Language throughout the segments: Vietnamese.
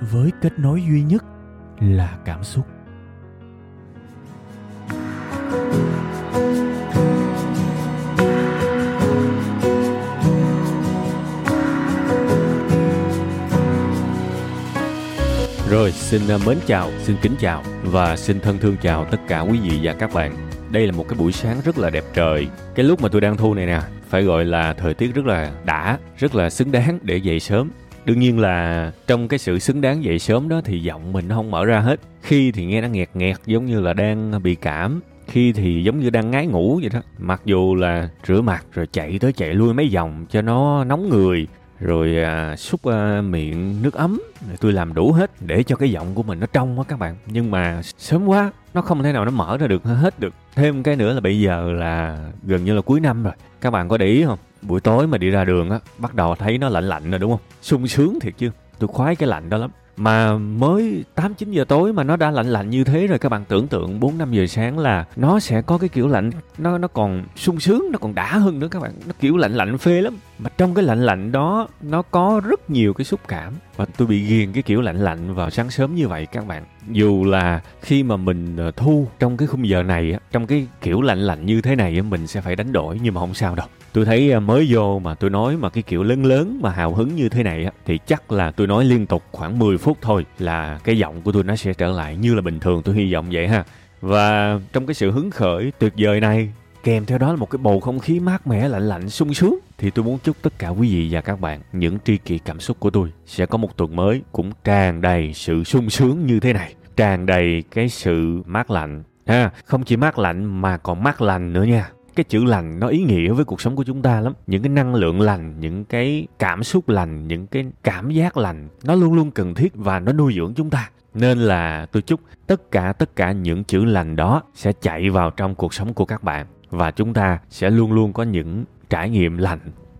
với kết nối duy nhất là cảm xúc Rồi, xin à, mến chào, xin kính chào và xin thân thương chào tất cả quý vị và các bạn. Đây là một cái buổi sáng rất là đẹp trời. Cái lúc mà tôi đang thu này nè, phải gọi là thời tiết rất là đã, rất là xứng đáng để dậy sớm. Đương nhiên là trong cái sự xứng đáng dậy sớm đó thì giọng mình nó không mở ra hết. Khi thì nghe nó nghẹt nghẹt giống như là đang bị cảm, khi thì giống như đang ngái ngủ vậy đó. Mặc dù là rửa mặt rồi chạy tới chạy lui mấy vòng cho nó nóng người, rồi à, xúc à, miệng nước ấm. Tôi làm đủ hết để cho cái giọng của mình nó trong á các bạn. Nhưng mà sớm quá nó không thể nào nó mở ra được hết được. Thêm cái nữa là bây giờ là gần như là cuối năm rồi. Các bạn có để ý không? Buổi tối mà đi ra đường á bắt đầu thấy nó lạnh lạnh rồi đúng không? Sung sướng thiệt chứ tôi khoái cái lạnh đó lắm. Mà mới 8 9 giờ tối mà nó đã lạnh lạnh như thế rồi, các bạn tưởng tượng 4 5 giờ sáng là nó sẽ có cái kiểu lạnh, nó nó còn sung sướng, nó còn đã hơn nữa các bạn. Nó kiểu lạnh lạnh phê lắm. Mà trong cái lạnh lạnh đó, nó có rất nhiều cái xúc cảm. Và tôi bị ghiền cái kiểu lạnh lạnh vào sáng sớm như vậy các bạn. Dù là khi mà mình ờ, thu trong cái khung giờ này trong cái kiểu lạnh lạnh như thế này mình sẽ phải đánh đổi nhưng mà không sao đâu tôi thấy à, mới vô mà tôi nói mà cái kiểu lớn lớn mà hào hứng như thế này thì chắc là tôi nói liên tục khoảng 10 phút thôi là cái giọng của tôi nó sẽ trở lại như là bình thường, tôi hy vọng vậy ha. Và trong cái sự hứng khởi tuyệt vời này, kèm theo đó là một cái bầu không khí mát mẻ, lạnh lạnh, sung sướng, thì tôi muốn chúc tất cả quý vị và các bạn những tri kỷ cảm xúc của tôi sẽ có một tuần mới cũng tràn đầy sự sung sướng như thế này, tràn đầy cái sự mát lạnh ha. Không chỉ mát lạnh mà còn mát lành nữa nha cái chữ lành nó ý nghĩa với cuộc sống của chúng ta lắm. Những cái năng lượng lành, những cái cảm xúc lành, những cái cảm giác lành, nó luôn luôn cần thiết và nó nuôi dưỡng chúng ta. Nên là tôi chúc tất cả tất cả những chữ lành đó sẽ chạy vào trong cuộc sống của các bạn và chúng ta sẽ luôn luôn có những trải nghiệm lành,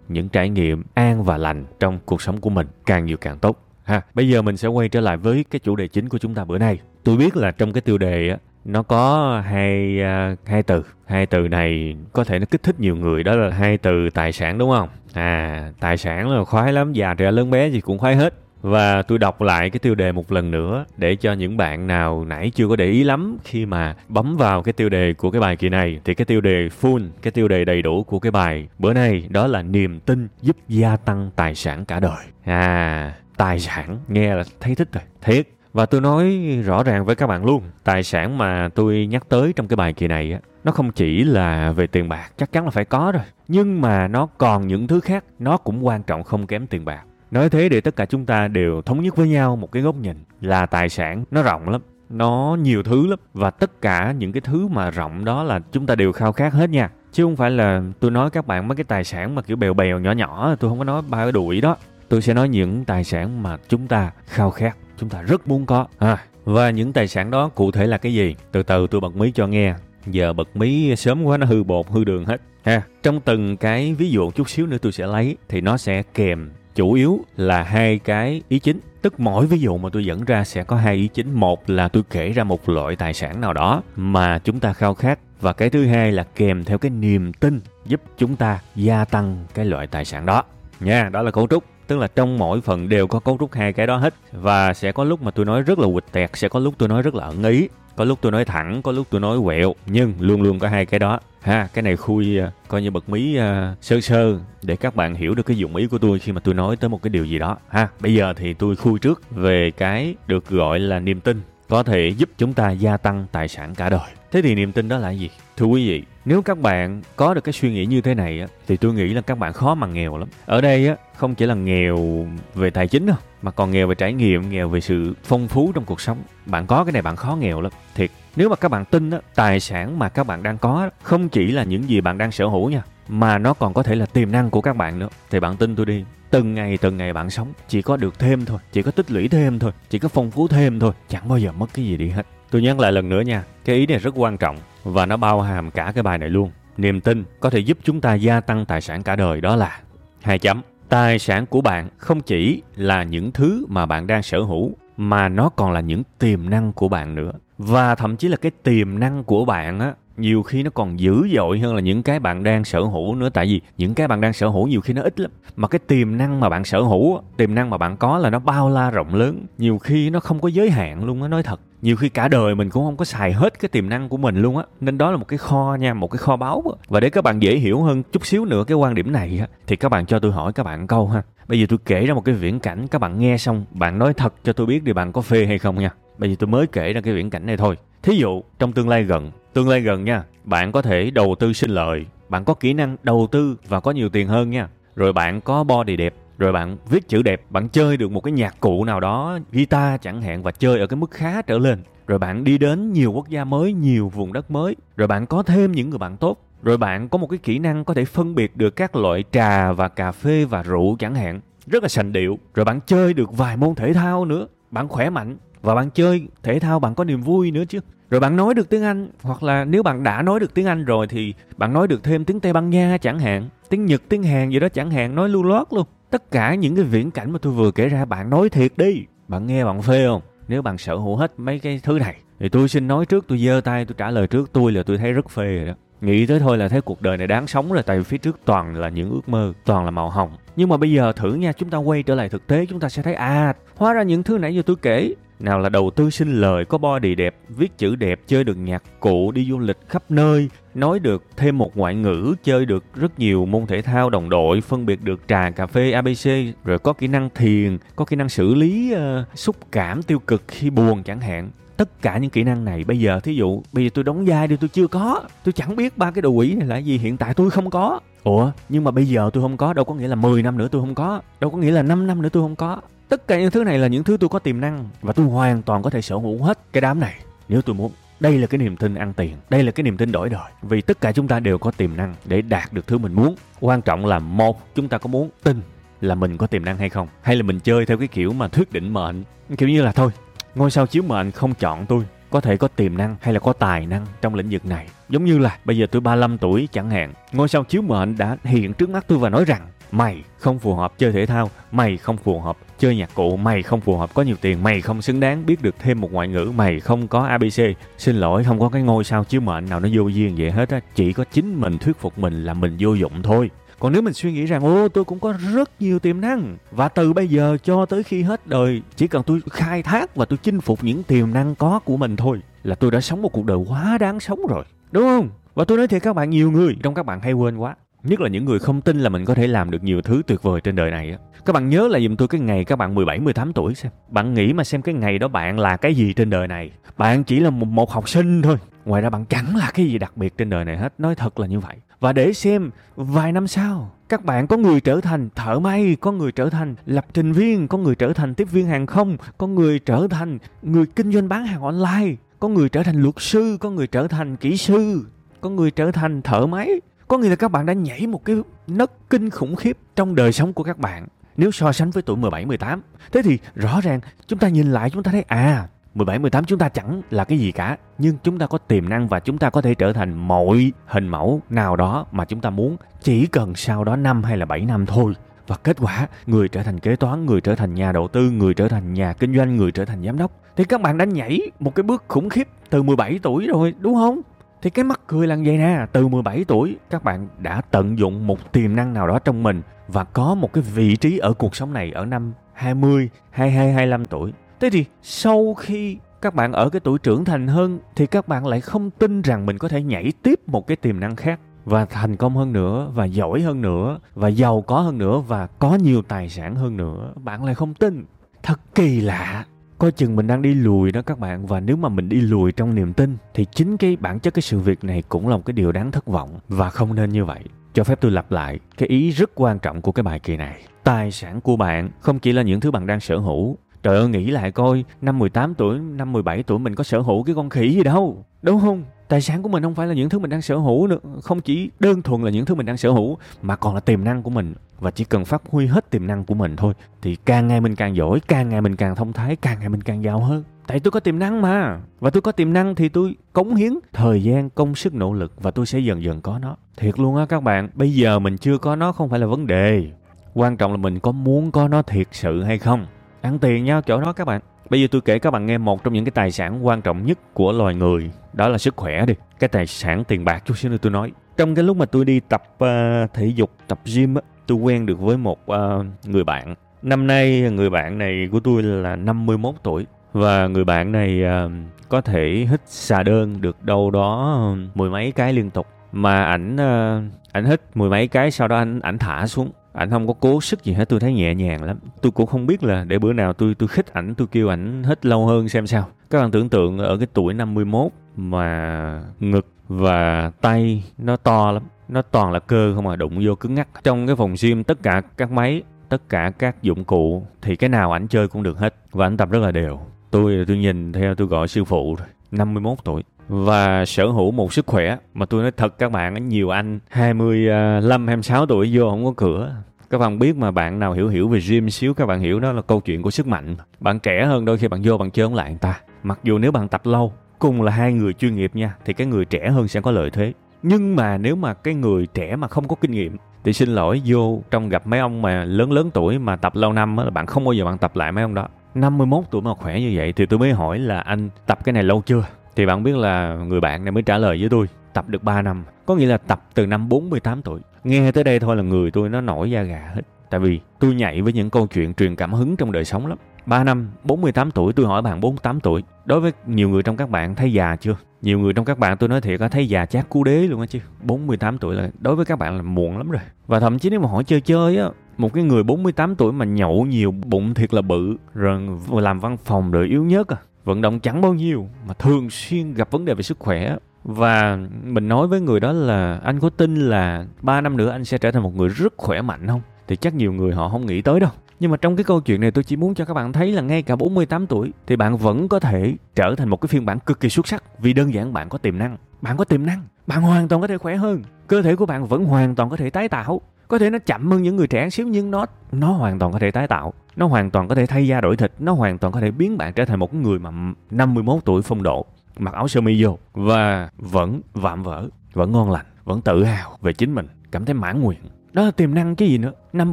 những trải nghiệm an và lành trong cuộc sống của mình, càng nhiều càng tốt, ha. Bây giờ mình sẽ quay trở lại với cái chủ đề chính của chúng ta bữa nay. Tôi biết là trong cái tiêu đề á nó có hai uh, hai từ. Hai từ này có thể nó kích thích nhiều người đó là hai từ tài sản đúng không? À tài sản là khoái lắm già trẻ lớn bé gì cũng khoái hết. Và tôi đọc lại cái tiêu đề một lần nữa để cho những bạn nào nãy chưa có để ý lắm khi mà bấm vào cái tiêu đề của cái bài kỳ này. Thì cái tiêu đề full, cái tiêu đề đầy đủ của cái bài bữa nay đó là niềm tin giúp gia tăng tài sản cả đời. À, tài sản nghe là thấy thích rồi, thiệt. Và tôi nói rõ ràng với các bạn luôn, tài sản mà tôi nhắc tới trong cái bài kỳ này á, nó không chỉ là về tiền bạc, chắc chắn là phải có rồi. Nhưng mà nó còn những thứ khác, nó cũng quan trọng không kém tiền bạc. Nói thế để tất cả chúng ta đều thống nhất với nhau một cái góc nhìn là tài sản nó rộng lắm, nó nhiều thứ lắm và tất cả những cái thứ mà rộng đó là chúng ta đều khao khát hết nha. Chứ không phải là tôi nói các bạn mấy cái tài sản mà kiểu bèo bèo nhỏ nhỏ, tôi không có nói ba cái đuổi đó. Tôi sẽ nói những tài sản mà chúng ta khao khát, chúng ta rất muốn có. À, và những tài sản đó cụ thể là cái gì? Từ từ tôi bật mí cho nghe. Giờ bật mí sớm quá nó hư bột, hư đường hết. Ha, trong từng cái ví dụ chút xíu nữa tôi sẽ lấy thì nó sẽ kèm chủ yếu là hai cái ý chính tức mỗi ví dụ mà tôi dẫn ra sẽ có hai ý chính một là tôi kể ra một loại tài sản nào đó mà chúng ta khao khát và cái thứ hai là kèm theo cái niềm tin giúp chúng ta gia tăng cái loại tài sản đó nha đó là cấu trúc tức là trong mỗi phần đều có cấu trúc hai cái đó hết. Và sẽ có lúc mà tôi nói rất là quịch tẹt sẽ có lúc tôi nói rất là ẩn ý. Có lúc tôi nói thẳng có lúc tôi nói quẹo nhưng luôn luôn có hai cái đó. Ha cái này khui à, coi như bật mí uh, sơ sơ để các bạn hiểu được cái dụng ý của tôi khi mà tôi nói tới một cái điều gì đó. Ha bây giờ thì tôi khui trước về cái được gọi là niềm tin có thể giúp chúng ta gia tăng tài sản cả đời. Thế thì niềm tin đó là gì? Thưa quý vị nếu các bạn có được cái suy nghĩ như thế này á, thì tôi nghĩ là các bạn khó mà nghèo lắm. Ở đây á, không chỉ là nghèo về tài chính đâu mà còn nghèo về trải nghiệm nghèo về sự phong phú trong cuộc sống. Bạn có cái này bạn khó nghèo lắm thiệt nếu mà các bạn tin á, tài sản mà các bạn đang có không chỉ là những gì bạn đang sở hữu nha mà nó còn có thể là tiềm năng của các bạn nữa. Thì bạn tin tôi đi từng ngày từng ngày bạn sống chỉ có được thêm thôi chỉ có tích lũy thêm thôi chỉ có phong phú thêm thôi chẳng bao giờ mất cái gì đi hết. Tôi nhắc lại lần nữa nha cái ý này rất quan trọng và nó bao hàm cả cái bài này luôn. Niềm tin có thể giúp chúng ta gia tăng tài sản cả đời đó là hai chấm. Tài sản của bạn không chỉ là những thứ mà bạn đang sở hữu mà nó còn là những tiềm năng của bạn nữa. Và thậm chí là cái tiềm năng của bạn á, nhiều khi nó còn dữ dội hơn là những cái bạn đang sở hữu nữa. Tại vì những cái bạn đang sở hữu nhiều khi nó ít lắm. Mà cái tiềm năng mà bạn sở hữu tiềm năng mà bạn có là nó bao la rộng lớn. Nhiều khi nó không có giới hạn luôn á, nói thật nhiều khi cả đời mình cũng không có xài hết cái tiềm năng của mình luôn á. Nên đó là một cái kho nha, một cái kho báu và để các bạn dễ hiểu hơn chút xíu nữa cái quan điểm này á, thì các bạn cho tôi hỏi các bạn câu ha. Bây giờ tôi kể ra một cái viễn cảnh các bạn nghe xong, bạn nói thật cho tôi biết đi bạn có phê hay không nha. Bây giờ tôi mới kể ra cái viễn cảnh này thôi. Thí dụ, trong tương lai gần, tương lai gần nha, bạn có thể đầu tư sinh lợi bạn có kỹ năng đầu tư và có nhiều tiền hơn nha. Rồi bạn có body đẹp rồi bạn viết chữ đẹp bạn chơi được một cái nhạc cụ nào đó guitar chẳng hạn và chơi ở cái mức khá trở lên. Rồi bạn đi đến nhiều quốc gia mới nhiều vùng đất mới. Rồi bạn có thêm những người bạn tốt. Rồi bạn có một cái kỹ năng có thể phân biệt được các loại trà và cà phê và rượu chẳng hạn. Rất là sành điệu. Rồi bạn chơi được vài môn thể thao nữa. Bạn khỏe mạnh. Và bạn chơi thể thao bạn có niềm vui nữa chứ. Rồi bạn nói được tiếng Anh. Hoặc là nếu bạn đã nói được tiếng Anh rồi thì bạn nói được thêm tiếng Tây Ban Nha chẳng hạn, tiếng Nhật, tiếng Hàn gì đó chẳng hạn, nói lưu loát luôn. Tất cả những cái viễn cảnh mà tôi vừa kể ra bạn nói thiệt đi. Bạn nghe bạn phê không? Nếu bạn sở hữu hết mấy cái thứ này thì tôi xin nói trước, tôi giơ tay tôi trả lời trước, tôi là tôi thấy rất phê rồi đó. Nghĩ tới thôi là thấy cuộc đời này đáng sống rồi tại vì phía trước toàn là những ước mơ, toàn là màu hồng. Nhưng mà bây giờ thử nha, chúng ta quay trở lại thực tế chúng ta sẽ thấy à, hóa ra những thứ nãy giờ tôi kể nào là đầu tư sinh lời, có body đẹp, viết chữ đẹp, chơi được nhạc cụ, đi du lịch khắp nơi, nói được thêm một ngoại ngữ, chơi được rất nhiều môn thể thao đồng đội, phân biệt được trà, cà phê, ABC, rồi có kỹ năng thiền, có kỹ năng xử lý uh, xúc cảm tiêu cực khi buồn chẳng hạn. Tất cả những kỹ năng này bây giờ thí dụ bây giờ tôi đóng vai đi tôi chưa có, tôi chẳng biết ba cái đồ quỷ này là gì, hiện tại tôi không có. Ủa, nhưng mà bây giờ tôi không có đâu có nghĩa là 10 năm nữa tôi không có, đâu có nghĩa là 5 năm nữa tôi không có Tất cả những thứ này là những thứ tôi có tiềm năng và tôi hoàn toàn có thể sở hữu hết cái đám này nếu tôi muốn. Đây là cái niềm tin ăn tiền, đây là cái niềm tin đổi đời. Vì tất cả chúng ta đều có tiềm năng để đạt được thứ mình muốn. Quan trọng là một, chúng ta có muốn tin là mình có tiềm năng hay không, hay là mình chơi theo cái kiểu mà thuyết định mệnh, kiểu như là thôi, ngôi sao chiếu mệnh không chọn tôi, có thể có tiềm năng hay là có tài năng trong lĩnh vực này. Giống như là bây giờ tôi 35 tuổi chẳng hạn, ngôi sao chiếu mệnh đã hiện trước mắt tôi và nói rằng mày không phù hợp chơi thể thao, mày không phù hợp chơi nhạc cụ, mày không phù hợp có nhiều tiền, mày không xứng đáng biết được thêm một ngoại ngữ, mày không có ABC. Xin lỗi, không có cái ngôi sao chiếu mệnh nào nó vô duyên vậy hết á, chỉ có chính mình thuyết phục mình là mình vô dụng thôi. Còn nếu mình suy nghĩ rằng ô tôi cũng có rất nhiều tiềm năng và từ bây giờ cho tới khi hết đời chỉ cần tôi khai thác và tôi chinh phục những tiềm năng có của mình thôi là tôi đã sống một cuộc đời quá đáng sống rồi. Đúng không? Và tôi nói thiệt các bạn nhiều người trong các bạn hay quên quá. Nhất là những người không tin là mình có thể làm được nhiều thứ tuyệt vời trên đời này á. Các bạn nhớ là giùm tôi cái ngày các bạn 17, 18 tuổi xem. Bạn nghĩ mà xem cái ngày đó bạn là cái gì trên đời này. Bạn chỉ là một, một học sinh thôi. Ngoài ra bạn chẳng là cái gì đặc biệt trên đời này hết. Nói thật là như vậy. Và để xem vài năm sau các bạn có người trở thành thợ may, có người trở thành lập trình viên, có người trở thành tiếp viên hàng không, có người trở thành người kinh doanh bán hàng online, có người trở thành luật sư, có người trở thành kỹ sư, có người trở thành thợ máy. Có nghĩa là các bạn đã nhảy một cái nấc kinh khủng khiếp trong đời sống của các bạn nếu so sánh với tuổi 17, 18. Thế thì rõ ràng chúng ta nhìn lại chúng ta thấy à 17, 18 chúng ta chẳng là cái gì cả Nhưng chúng ta có tiềm năng và chúng ta có thể trở thành mọi hình mẫu nào đó mà chúng ta muốn Chỉ cần sau đó năm hay là 7 năm thôi Và kết quả người trở thành kế toán, người trở thành nhà đầu tư, người trở thành nhà kinh doanh, người trở thành giám đốc Thì các bạn đã nhảy một cái bước khủng khiếp từ 17 tuổi rồi đúng không? Thì cái mắc cười là vậy nè, từ 17 tuổi các bạn đã tận dụng một tiềm năng nào đó trong mình và có một cái vị trí ở cuộc sống này ở năm 20, 22, 25 tuổi. Thế thì sau khi các bạn ở cái tuổi trưởng thành hơn thì các bạn lại không tin rằng mình có thể nhảy tiếp một cái tiềm năng khác và thành công hơn nữa và giỏi hơn nữa và giàu có hơn nữa và có nhiều tài sản hơn nữa. Bạn lại không tin. Thật kỳ lạ coi chừng mình đang đi lùi đó các bạn và nếu mà mình đi lùi trong niềm tin thì chính cái bản chất cái sự việc này cũng là một cái điều đáng thất vọng và không nên như vậy cho phép tôi lặp lại cái ý rất quan trọng của cái bài kỳ này tài sản của bạn không chỉ là những thứ bạn đang sở hữu Trời ơi nghĩ lại coi, năm 18 tuổi, năm 17 tuổi mình có sở hữu cái con khỉ gì đâu. Đúng không? Tài sản của mình không phải là những thứ mình đang sở hữu nữa, không chỉ đơn thuần là những thứ mình đang sở hữu mà còn là tiềm năng của mình và chỉ cần phát huy hết tiềm năng của mình thôi thì càng ngày mình càng giỏi, càng ngày mình càng thông thái, càng ngày mình càng giàu hơn. Tại tôi có tiềm năng mà. Và tôi có tiềm năng thì tôi cống hiến thời gian, công sức, nỗ lực và tôi sẽ dần dần có nó. Thiệt luôn á các bạn, bây giờ mình chưa có nó không phải là vấn đề. Quan trọng là mình có muốn có nó thiệt sự hay không. Ăn tiền nhau chỗ đó các bạn. Bây giờ tôi kể các bạn nghe một trong những cái tài sản quan trọng nhất của loài người, đó là sức khỏe đi. Cái tài sản tiền bạc chút xíu nữa tôi nói. Trong cái lúc mà tôi đi tập uh, thể dục, tập gym á, tôi quen được với một uh, người bạn. Năm nay người bạn này của tôi là 51 tuổi và người bạn này uh, có thể hít xà đơn được đâu đó mười mấy cái liên tục mà ảnh uh, ảnh hít mười mấy cái sau đó anh ảnh thả xuống ảnh không có cố sức gì hết, tôi thấy nhẹ nhàng lắm. Tôi cũng không biết là để bữa nào tôi tôi khích ảnh, tôi kêu ảnh hít lâu hơn xem sao. Các bạn tưởng tượng ở cái tuổi 51 mà ngực và tay nó to lắm. Nó toàn là cơ không à đụng vô cứng ngắc. Trong cái phòng gym, tất cả các máy, tất cả các dụng cụ, thì cái nào ảnh chơi cũng được hết. Và ảnh tập rất là đều. Tôi tôi nhìn theo, tôi gọi sư phụ rồi. 51 tuổi và sở hữu một sức khỏe mà tôi nói thật các bạn, nhiều anh 25 26 tuổi vô không có cửa. Các bạn biết mà, bạn nào hiểu hiểu về gym xíu, các bạn hiểu đó là câu chuyện của sức mạnh. Bạn trẻ hơn đôi khi bạn vô bạn chơi không lại người ta. Mặc dù nếu bạn tập lâu, cùng là hai người chuyên nghiệp nha, thì cái người trẻ hơn sẽ có lợi thế. Nhưng mà nếu mà cái người trẻ mà không có kinh nghiệm, thì xin lỗi, vô trong gặp mấy ông mà lớn lớn tuổi mà tập lâu năm là bạn không bao giờ bạn tập lại mấy ông đó. 51 tuổi mà khỏe như vậy thì tôi mới hỏi là anh tập cái này lâu chưa? Thì bạn biết là người bạn này mới trả lời với tôi, tập được 3 năm, có nghĩa là tập từ năm 48 tuổi. Nghe tới đây thôi là người tôi nó nổi da gà hết, tại vì tôi nhảy với những câu chuyện truyền cảm hứng trong đời sống lắm. 3 năm 48 tuổi, tôi hỏi bạn 48 tuổi, đối với nhiều người trong các bạn thấy già chưa? Nhiều người trong các bạn tôi nói thiệt có thấy già chát cú đế luôn á chứ. 48 tuổi là đối với các bạn là muộn lắm rồi. Và thậm chí nếu mà hỏi chơi chơi á, một cái người 48 tuổi mà nhậu nhiều bụng thiệt là bự, rồi làm văn phòng rồi yếu nhất à vận động chẳng bao nhiêu mà thường xuyên gặp vấn đề về sức khỏe và mình nói với người đó là anh có tin là 3 năm nữa anh sẽ trở thành một người rất khỏe mạnh không thì chắc nhiều người họ không nghĩ tới đâu nhưng mà trong cái câu chuyện này tôi chỉ muốn cho các bạn thấy là ngay cả 48 tuổi thì bạn vẫn có thể trở thành một cái phiên bản cực kỳ xuất sắc vì đơn giản bạn có tiềm năng. Bạn có tiềm năng, bạn hoàn toàn có thể khỏe hơn. Cơ thể của bạn vẫn hoàn toàn có thể tái tạo. Có thể nó chậm hơn những người trẻ xíu nhưng nó nó hoàn toàn có thể tái tạo. Nó hoàn toàn có thể thay da đổi thịt, nó hoàn toàn có thể biến bạn trở thành một người mà 51 tuổi phong độ, mặc áo sơ mi vô và vẫn vạm vỡ, vẫn ngon lành, vẫn tự hào về chính mình, cảm thấy mãn nguyện đó là tiềm năng cái gì nữa? Năm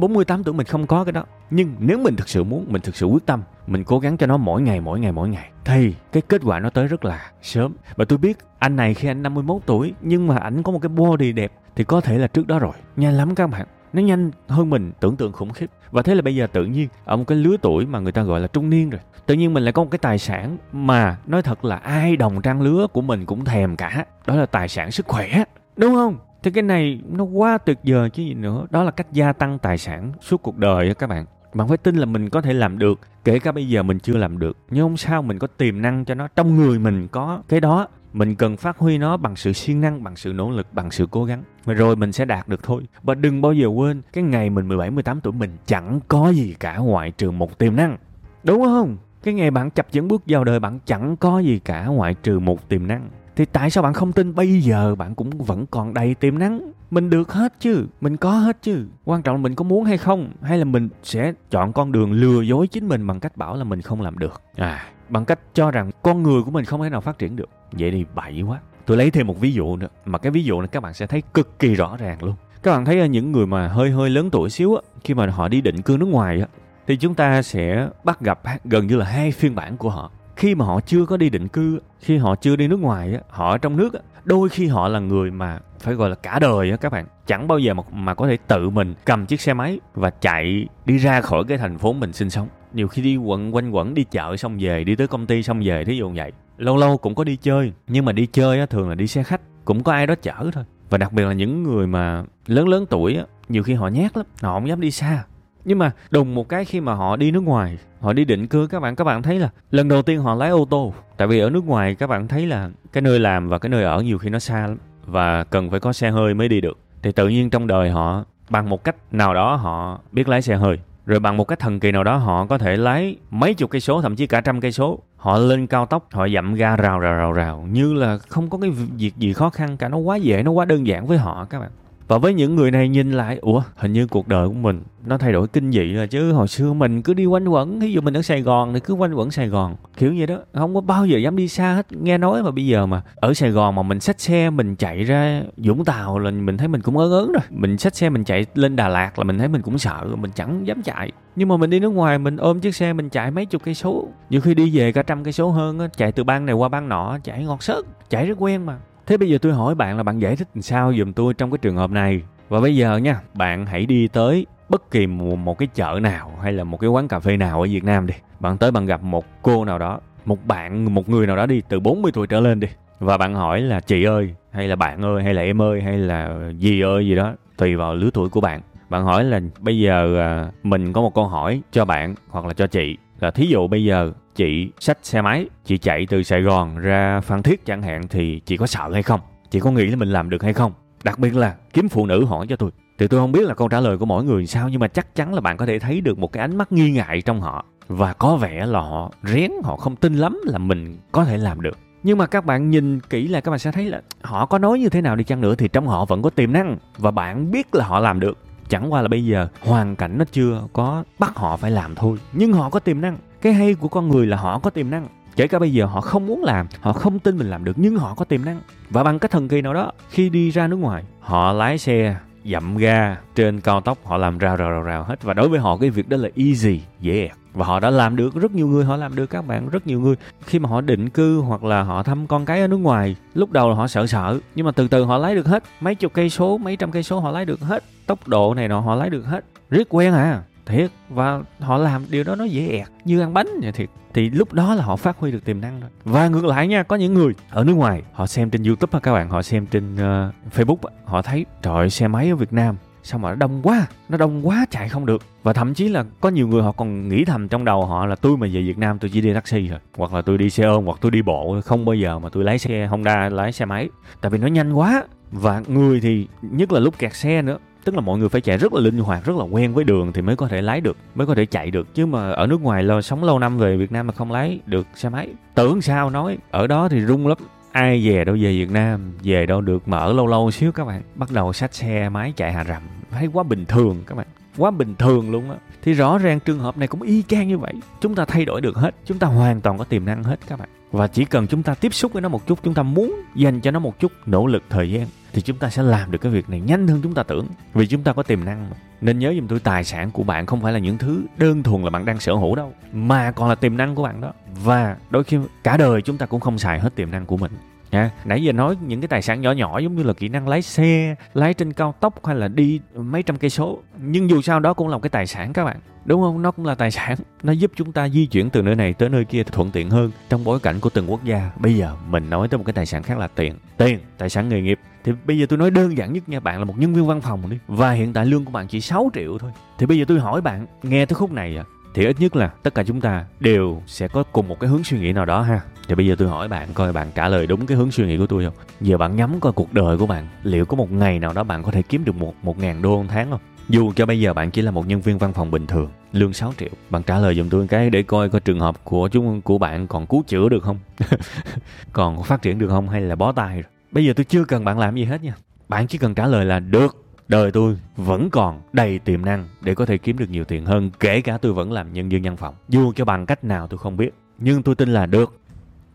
48 tuổi mình không có cái đó. Nhưng nếu mình thực sự muốn, mình thực sự quyết tâm, mình cố gắng cho nó mỗi ngày mỗi ngày mỗi ngày, thì cái kết quả nó tới rất là sớm. Và tôi biết anh này khi anh 51 tuổi, nhưng mà ảnh có một cái body đẹp, thì có thể là trước đó rồi. Nhanh lắm các bạn. Nó nhanh hơn mình, tưởng tượng khủng khiếp. Và thế là bây giờ tự nhiên, ở một cái lứa tuổi mà người ta gọi là trung niên rồi, tự nhiên mình lại có một cái tài sản mà nói thật là ai đồng trang lứa của mình cũng thèm cả. Đó là tài sản sức khỏe, đúng không? Thì cái này nó quá tuyệt vời chứ gì nữa. Đó là cách gia tăng tài sản suốt cuộc đời á các bạn. Bạn phải tin là mình có thể làm được, kể cả bây giờ mình chưa làm được. Nhưng không sao, mình có tiềm năng cho nó. Trong người mình có cái đó, mình cần phát huy nó bằng sự siêng năng, bằng sự nỗ lực, bằng sự cố gắng. Và rồi mình sẽ đạt được thôi. Và đừng bao giờ quên, cái ngày mình 17, 18 tuổi mình chẳng có gì cả ngoại trừ một tiềm năng. Đúng không? Cái ngày bạn chập chững bước vào đời bạn chẳng có gì cả ngoại trừ một tiềm năng thì tại sao bạn không tin? Bây giờ bạn cũng vẫn còn đầy tiềm năng. Mình được hết chứ? Mình có hết chứ? Quan trọng là mình có muốn hay không? Hay là mình sẽ chọn con đường lừa dối chính mình bằng cách bảo là mình không làm được? À. Bằng cách cho rằng con người của mình không thể nào phát triển được. Vậy thì bậy quá. Tôi lấy thêm một ví dụ nữa. Mà cái ví dụ này các bạn sẽ thấy cực kỳ rõ ràng luôn. Các bạn thấy những người mà hơi hơi lớn tuổi xíu á khi mà họ đi định cư nước ngoài á thì chúng ta sẽ bắt gặp gần như là hai phiên bản của họ khi mà họ chưa có đi định cư, khi họ chưa đi nước ngoài họ ở trong nước đôi khi họ là người mà phải gọi là cả đời á các bạn. Chẳng bao giờ mà mà có thể tự mình cầm chiếc xe máy và chạy đi ra khỏi cái thành phố mình sinh sống. Nhiều khi đi quận, quanh quẩn, đi chợ xong về, đi tới công ty xong về, thí dụ vậy. Lâu lâu cũng có đi chơi, nhưng mà đi chơi á, thường là đi xe khách, cũng có ai đó chở thôi. Và đặc biệt là những người mà lớn lớn tuổi á, nhiều khi họ nhát lắm, họ không dám đi xa nhưng mà đùng một cái khi mà họ đi nước ngoài, họ đi định cư, các bạn các bạn thấy là lần đầu tiên họ lái ô tô. Tại vì ở nước ngoài các bạn thấy là cái nơi làm và cái nơi ở nhiều khi nó xa lắm và cần phải có xe hơi mới đi được. Thì tự nhiên trong đời họ, bằng một cách nào đó họ biết lái xe hơi. Rồi bằng một cách thần kỳ nào đó họ có thể lái mấy chục cây số, thậm chí cả trăm cây số. Họ lên cao tốc, họ dậm ga rào rào rào rào, như là không có cái việc gì khó khăn cả. Nó quá dễ, nó quá đơn giản với họ, các bạn và với những người này nhìn lại, ủa, hình như cuộc đời của mình nó thay đổi kinh dị rồi chứ. Hồi xưa mình cứ đi quanh quẩn ví dụ mình ở sài gòn thì cứ quanh quẩn sài gòn. Kiểu như đó, không có bao giờ dám đi xa hết. Nghe nói mà bây giờ mà ở sài gòn mà mình xách xe, mình chạy ra vũng tàu là mình thấy mình cũng ớn ớn rồi. Mình xách xe, mình chạy lên đà lạt là mình thấy mình cũng sợ, mình chẳng dám chạy. Nhưng mà mình đi nước ngoài, mình ôm chiếc xe, mình chạy mấy chục cây số. Nhiều khi đi về cả trăm cây số hơn á, chạy từ bang này qua bang nọ, chạy ngọt sớt, chạy rất quen mà. Thế bây giờ tôi hỏi bạn là bạn giải thích làm sao giùm tôi trong cái trường hợp này. Và bây giờ nha, bạn hãy đi tới bất kỳ một, một cái chợ nào hay là một cái quán cà phê nào ở Việt Nam đi. Bạn tới bạn gặp một cô nào đó, một bạn, một người nào đó đi từ 40 tuổi trở lên đi. Và bạn hỏi là chị ơi, hay là bạn ơi, hay là em ơi, hay là gì ơi gì đó, tùy vào lứa tuổi của bạn. Bạn hỏi là bây giờ à, mình có một câu hỏi cho bạn hoặc là cho chị là thí dụ bây giờ chị xách xe máy, chị chạy từ sài gòn ra phan thiết chẳng hạn thì chị có sợ hay không? Chị có nghĩ là mình làm được hay không? Đặc biệt là kiếm phụ nữ hỏi cho tôi. Thì tôi không biết là câu trả lời của mỗi người sao, nhưng mà chắc chắn là bạn có thể thấy được một cái ánh mắt nghi ngại trong họ. Và có vẻ là họ rén, họ không tin lắm là mình có thể làm được. Nhưng mà các bạn nhìn kỹ là các bạn sẽ thấy là họ có nói như thế nào đi chăng nữa thì trong họ vẫn có tiềm năng. Và bạn biết là họ làm được. Chẳng qua là bây giờ hoàn cảnh nó chưa có bắt họ phải làm thôi. Nhưng họ có tiềm năng cái hay của con người là họ có tiềm năng. Kể cả bây giờ họ không muốn làm, họ không tin mình làm được, nhưng họ có tiềm năng. Và bằng cái thần kỳ nào đó, khi đi ra nước ngoài, họ lái xe dậm ga trên cao tốc, họ làm rào rào rào rào hết. Và đối với họ, cái việc đó là easy, dễ. Yeah. và họ đã làm được, rất nhiều người họ làm được, các bạn, rất nhiều người. Khi mà họ định cư hoặc là họ thăm con cái ở nước ngoài, lúc đầu là họ sợ sợ, nhưng mà từ từ họ lái được hết. Mấy chục cây số, mấy trăm cây số họ lái được hết. Tốc độ này nọ họ lái được hết. Riết quen à thiệt và họ làm điều đó nó dễ ẹt như ăn bánh vậy thiệt. Thì lúc đó là họ phát huy được tiềm năng rồi. Và ngược lại nha có những người ở nước ngoài họ xem trên youtube các bạn họ xem trên uh, facebook họ thấy trời xe máy ở việt nam sao mà nó đông quá nó đông quá chạy không được. Và thậm chí là có nhiều người họ còn nghĩ thầm trong đầu họ là tôi mà về Việt Nam tôi chỉ đi taxi rồi hoặc là tôi đi xe ôm hoặc tôi đi bộ không bao giờ mà tôi lái xe Honda lái xe máy. Tại vì nó nhanh quá và người thì nhất là lúc kẹt xe nữa tức là mọi người phải chạy rất là linh hoạt, rất là quen với đường thì mới có thể lái được, mới có thể chạy được. Chứ mà ở nước ngoài lo, sống lâu năm về Việt Nam mà không lái được xe máy. Tưởng sao nói, ở đó thì rung lắm. Ai về đâu về Việt Nam, về đâu được, mở lâu lâu xíu các bạn. Bắt đầu xách xe, máy chạy hà rầm thấy quá bình thường các bạn, quá bình thường luôn á. Thì rõ ràng trường hợp này cũng y chang như vậy. Chúng ta thay đổi được hết, chúng ta hoàn toàn có tiềm năng hết các bạn và chỉ cần chúng ta tiếp xúc với nó một chút, chúng ta muốn dành cho nó một chút nỗ lực, thời gian, thì chúng ta sẽ làm được cái việc này. Nhanh hơn chúng ta tưởng, vì chúng ta có tiềm năng mà. nên nhớ giùm tôi, tài sản của bạn không phải là những thứ đơn thuần là bạn đang sở hữu đâu, mà còn là tiềm năng của bạn đó. Và đôi khi cả đời chúng ta cũng không xài hết tiềm năng của mình nha, nãy giờ nói những cái tài sản nhỏ nhỏ giống như là kỹ năng lái xe, lái trên cao tốc hay là đi mấy trăm cây số. Nhưng dù sao đó cũng là một cái tài sản các bạn. Đúng không? Nó cũng là tài sản. Nó giúp chúng ta di chuyển từ nơi này tới nơi kia thuận tiện hơn trong bối cảnh của từng quốc gia. Bây giờ mình nói tới một cái tài sản khác là tiền. Tiền, tài sản nghề nghiệp. Thì bây giờ tôi nói đơn giản nhất nha, bạn là một nhân viên văn phòng đi. Và hiện tại lương của bạn chỉ 6 triệu thôi. Thì bây giờ tôi hỏi bạn, nghe tới khúc này à thì ít nhất là tất cả chúng ta đều sẽ có cùng một cái hướng suy nghĩ nào đó ha. Thì bây giờ tôi hỏi bạn coi bạn trả lời đúng cái hướng suy nghĩ của tôi không? Giờ bạn nhắm coi cuộc đời của bạn, liệu có một ngày nào đó bạn có thể kiếm được một một ngàn đô một tháng không? Dù cho bây giờ bạn chỉ là một nhân viên văn phòng bình thường, lương 6 triệu, bạn trả lời giùm tôi cái để coi coi trường hợp của chúng, của bạn còn cứu chữa được không? Còn phát triển được không hay là bó tay rồi? Bây giờ tôi chưa cần bạn làm gì hết nha. Bạn chỉ cần trả lời là được đời tôi vẫn còn đầy tiềm năng để có thể kiếm được nhiều tiền hơn, kể cả tôi vẫn làm nhân viên văn phòng. Dù cho bằng cách nào tôi không biết, nhưng tôi tin là được.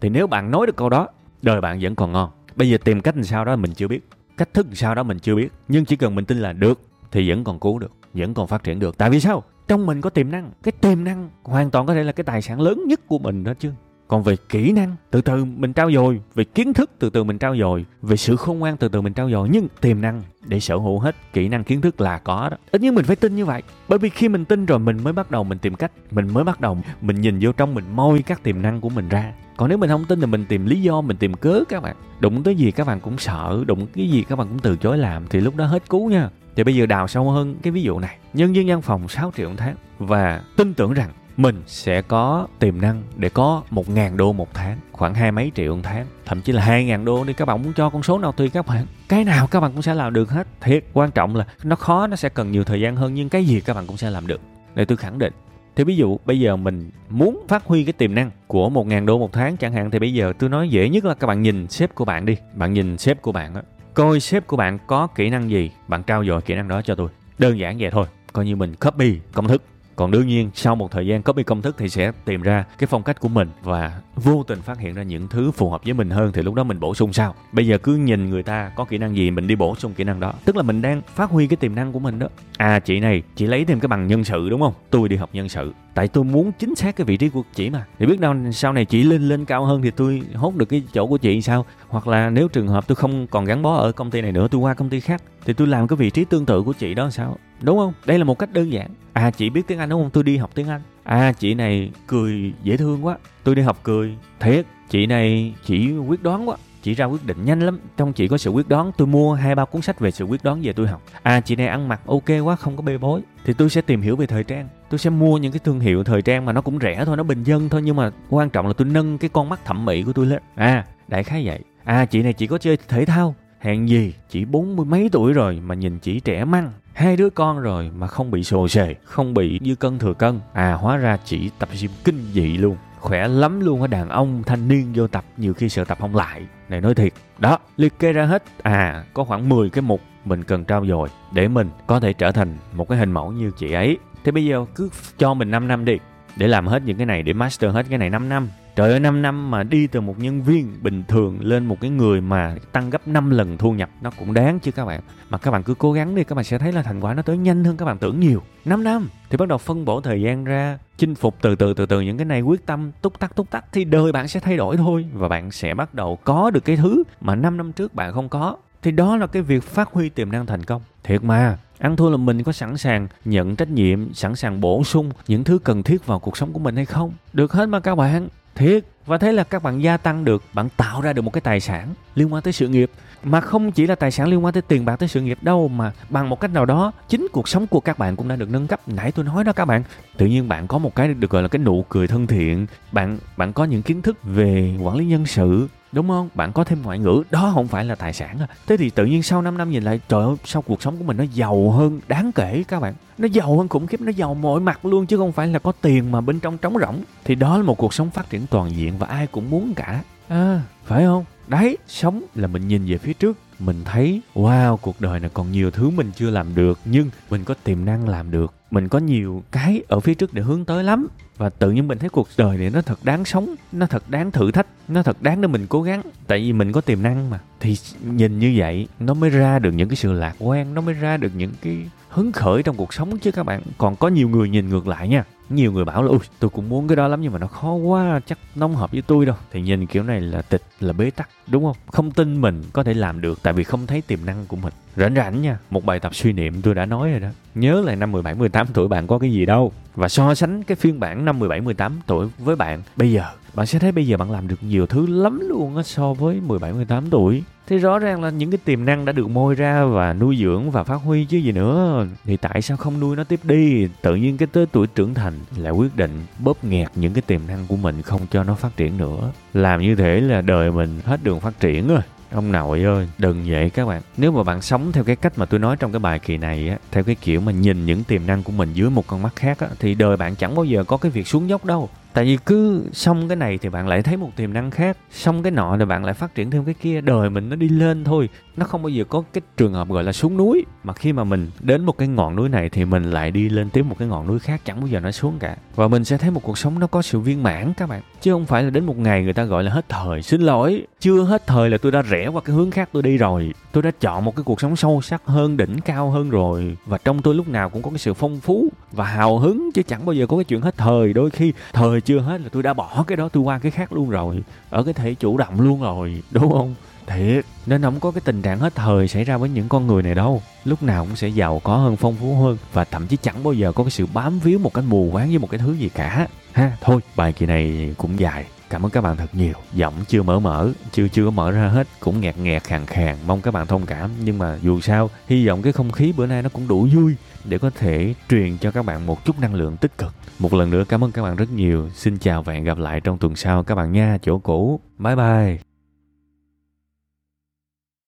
Thì nếu bạn nói được câu đó, đời bạn vẫn còn ngon. Bây giờ tìm cách làm sao đó mình chưa biết. Cách thức làm sao đó mình chưa biết, nhưng chỉ cần mình tin là được, thì vẫn còn cứu được, vẫn còn phát triển được. Tại vì sao? Trong mình có tiềm năng. Cái tiềm năng hoàn toàn có thể là cái tài sản lớn nhất của mình đó chứ còn về kỹ năng, từ từ mình trao dồi. Về kiến thức, từ từ mình trao dồi. Về sự khôn ngoan, từ từ mình trao dồi. Nhưng tiềm năng để sở hữu hết kỹ năng, kiến thức là có đó. Ít nhất mình phải tin như vậy. Bởi vì khi mình tin rồi, mình mới bắt đầu mình tìm cách. Mình mới bắt đầu mình nhìn vô trong mình, moi các tiềm năng của mình ra. Còn nếu mình không tin thì mình tìm lý do, mình tìm cớ các bạn. Đụng tới gì các bạn cũng sợ, đụng cái gì các bạn cũng từ chối làm thì lúc đó hết cứu nha. Thì bây giờ đào sâu hơn cái ví dụ này. Nhân viên văn phòng 6 triệu một tháng và tin tưởng rằng mình sẽ có tiềm năng để có một ngàn đô một tháng khoảng hai mấy triệu một tháng thậm chí là hai ngàn đô đi các bạn muốn cho con số nào tùy các bạn cái nào các bạn cũng sẽ làm được hết thiệt quan trọng là nó khó nó sẽ cần nhiều thời gian hơn nhưng cái gì các bạn cũng sẽ làm được để tôi khẳng định thì ví dụ bây giờ mình muốn phát huy cái tiềm năng của 1.000 đô một tháng chẳng hạn thì bây giờ tôi nói dễ nhất là các bạn nhìn sếp của bạn đi. Bạn nhìn sếp của bạn á. Coi sếp của bạn có kỹ năng gì, bạn trao dồi kỹ năng đó cho tôi. Đơn giản vậy thôi. Coi như mình copy công thức còn đương nhiên, sau một thời gian copy công thức thì sẽ tìm ra cái phong cách của mình và vô tình phát hiện ra những thứ phù hợp với mình hơn thì lúc đó mình bổ sung sao? Bây giờ cứ nhìn người ta có kỹ năng gì, mình đi bổ sung kỹ năng đó. Tức là mình đang phát huy cái tiềm năng của mình đó. À chị này, chị lấy thêm cái bằng nhân sự đúng không? Tôi đi học nhân sự. Tại tôi muốn chính xác cái vị trí của chị mà. Thì biết đâu sau này chị lên lên cao hơn thì tôi hốt được cái chỗ của chị sao? Hoặc là nếu trường hợp tôi không còn gắn bó ở công ty này nữa, tôi qua công ty khác thì tôi làm cái vị trí tương tự của chị đó sao? Đúng không? Đây là một cách đơn giản. À chị biết tiếng anh đúng không? Tôi đi học tiếng anh. À chị này cười, dễ thương quá. Tôi đi học cười. Thiệt, chị này chỉ quyết đoán quá. Chị ra quyết định nhanh lắm. Trong chị có sự quyết đoán, tôi mua hai ba cuốn sách về sự quyết đoán về tôi học. À chị này ăn mặc ok quá, không có bê bối. Thì tôi sẽ tìm hiểu về thời trang. Tôi sẽ mua những cái thương hiệu thời trang mà nó cũng rẻ thôi, nó bình dân thôi, nhưng mà quan trọng là tôi nâng cái con mắt thẩm mỹ của tôi lên. À đại khái vậy. À chị này chỉ có chơi thể thao hẹn gì chỉ bốn mươi mấy tuổi rồi mà nhìn chỉ trẻ măng. Hai đứa con rồi mà không bị sồ sề không bị dư cân thừa cân. À hóa ra chỉ tập gym kinh dị luôn. Khỏe lắm luôn á, đàn ông thanh niên vô tập nhiều khi sợ tập không lại. Này, nói thiệt. Đó, liệt kê ra hết. À có khoảng 10 cái mục mình cần trao dồi để mình có thể trở thành một cái hình mẫu như chị ấy. Thế bây giờ cứ cho mình 5 năm đi, để làm hết những cái này, để master hết cái này 5 năm. Trời ơi 5 năm mà đi từ một nhân viên bình thường lên một cái người mà tăng gấp 5 lần thu nhập nó cũng đáng chứ các bạn. Mà các bạn cứ cố gắng đi các bạn sẽ thấy là thành quả nó tới nhanh hơn các bạn tưởng nhiều. 5 năm thì bắt đầu phân bổ thời gian ra chinh phục từ từ từ từ những cái này quyết tâm túc tắc túc tắc thì đời bạn sẽ thay đổi thôi và bạn sẽ bắt đầu có được cái thứ mà 5 năm trước bạn không có. Thì đó là cái việc phát huy tiềm năng thành công. Thiệt mà, ăn thua là mình có sẵn sàng nhận trách nhiệm, sẵn sàng bổ sung những thứ cần thiết vào cuộc sống của mình hay không? Được hết mà các bạn thiệt. Và thế là các bạn gia tăng được, bạn tạo ra được một cái tài sản liên quan tới sự nghiệp. Mà không chỉ là tài sản liên quan tới tiền bạc, tới sự nghiệp đâu, mà bằng một cách nào đó, chính cuộc sống của các bạn cũng đã được nâng cấp. Nãy tôi nói đó các bạn. Tự nhiên bạn có một cái được gọi là cái nụ cười thân thiện. Bạn bạn có những kiến thức về quản lý nhân sự đúng không? Bạn có thêm ngoại ngữ. Đó không phải là tài sản à. Thế thì tự nhiên sau 5 năm nhìn lại trời ơi sao cuộc sống của mình nó giàu hơn đáng kể các bạn. Nó giàu hơn khủng khiếp nó giàu mọi mặt luôn chứ không phải là có tiền mà bên trong trống rỗng. Thì đó là một cuộc sống phát triển toàn diện và ai cũng muốn cả. À. Phải không? Đấy sống là mình nhìn về phía trước. Mình thấy wow cuộc đời này còn nhiều thứ mình chưa làm được nhưng mình có tiềm năng làm được mình có nhiều cái ở phía trước để hướng tới lắm. Và tự nhiên mình thấy cuộc đời này nó thật đáng sống, nó thật đáng thử thách, nó thật đáng để mình cố gắng. Tại vì mình có tiềm năng mà. Thì nhìn như vậy, nó mới ra được những cái sự lạc quan, nó mới ra được những cái hứng khởi trong cuộc sống chứ các bạn. Còn có nhiều người nhìn ngược lại nha nhiều người bảo là, ui, tôi cũng muốn cái đó lắm nhưng mà nó khó quá, chắc nông hợp với tôi đâu. Thì nhìn kiểu này là tịch, là bế tắc, đúng không? Không tin mình có thể làm được tại vì không thấy tiềm năng của mình. Rảnh rảnh nha, một bài tập suy niệm tôi đã nói rồi đó. Nhớ lại năm 17 18 tuổi bạn có cái gì đâu. Và so sánh cái phiên bản năm 17 18 tuổi với bạn bây giờ bạn sẽ thấy bây giờ bạn làm được nhiều thứ lắm luôn á so với 17 18 tuổi. Thì rõ ràng là những cái tiềm năng đã được môi ra và nuôi dưỡng và phát huy chứ gì nữa. Thì tại sao không nuôi nó tiếp đi? Tự nhiên cái tới tuổi trưởng thành lại quyết định bóp nghẹt những cái tiềm năng của mình không cho nó phát triển nữa. Làm như thế là đời mình hết đường phát triển rồi. Ông nội ơi, đừng vậy các bạn. Nếu mà bạn sống theo cái cách mà tôi nói trong cái bài kỳ này á, theo cái kiểu mà nhìn những tiềm năng của mình dưới một con mắt khác á, thì đời bạn chẳng bao giờ có cái việc xuống dốc đâu tại vì cứ xong cái này thì bạn lại thấy một tiềm năng khác, xong cái nọ thì bạn lại phát triển thêm cái kia, đời mình nó đi lên thôi nó không bao giờ có cái trường hợp gọi là xuống núi. Mà khi mà mình đến một cái ngọn núi này thì mình lại đi lên tiếp một cái ngọn núi khác, chẳng bao giờ nó xuống cả. Và mình sẽ thấy một cuộc sống nó có sự viên mãn, các bạn. Chứ không phải là đến một ngày người ta gọi là hết thời. Xin lỗi, chưa hết thời là tôi đã rẽ qua cái hướng khác, tôi đi rồi. Tôi đã chọn một cái cuộc sống sâu sắc hơn, đỉnh cao hơn rồi. Và trong tôi lúc nào cũng có cái sự phong phú và hào hứng, chứ chẳng bao giờ có cái chuyện hết thời. Đôi khi thời chưa hết là tôi đã bỏ cái đó, tôi qua cái khác luôn rồi. Ở cái thể chủ động luôn rồi, đúng không? Thiệt. Nên không có cái tình trạng hết thời xảy ra với những con người này đâu. Lúc nào cũng sẽ giàu có hơn, phong phú hơn, và thậm chí chẳng bao giờ có cái sự bám víu một cái mù quáng với một cái thứ gì cả. Ha, thôi, bài kỳ này cũng dài. Cảm ơn các bạn thật nhiều. Giọng chưa mở mở, chưa chưa có mở ra hết. Cũng nghẹt nghẹt, khàn khàn. Mong các bạn thông cảm. Nhưng mà dù sao, hy vọng cái không khí bữa nay nó cũng đủ vui để có thể truyền cho các bạn một chút năng lượng tích cực. Một lần nữa cảm ơn các bạn rất nhiều. Xin chào và hẹn gặp lại trong tuần sau các bạn nha. Chỗ cũ. Bye bye.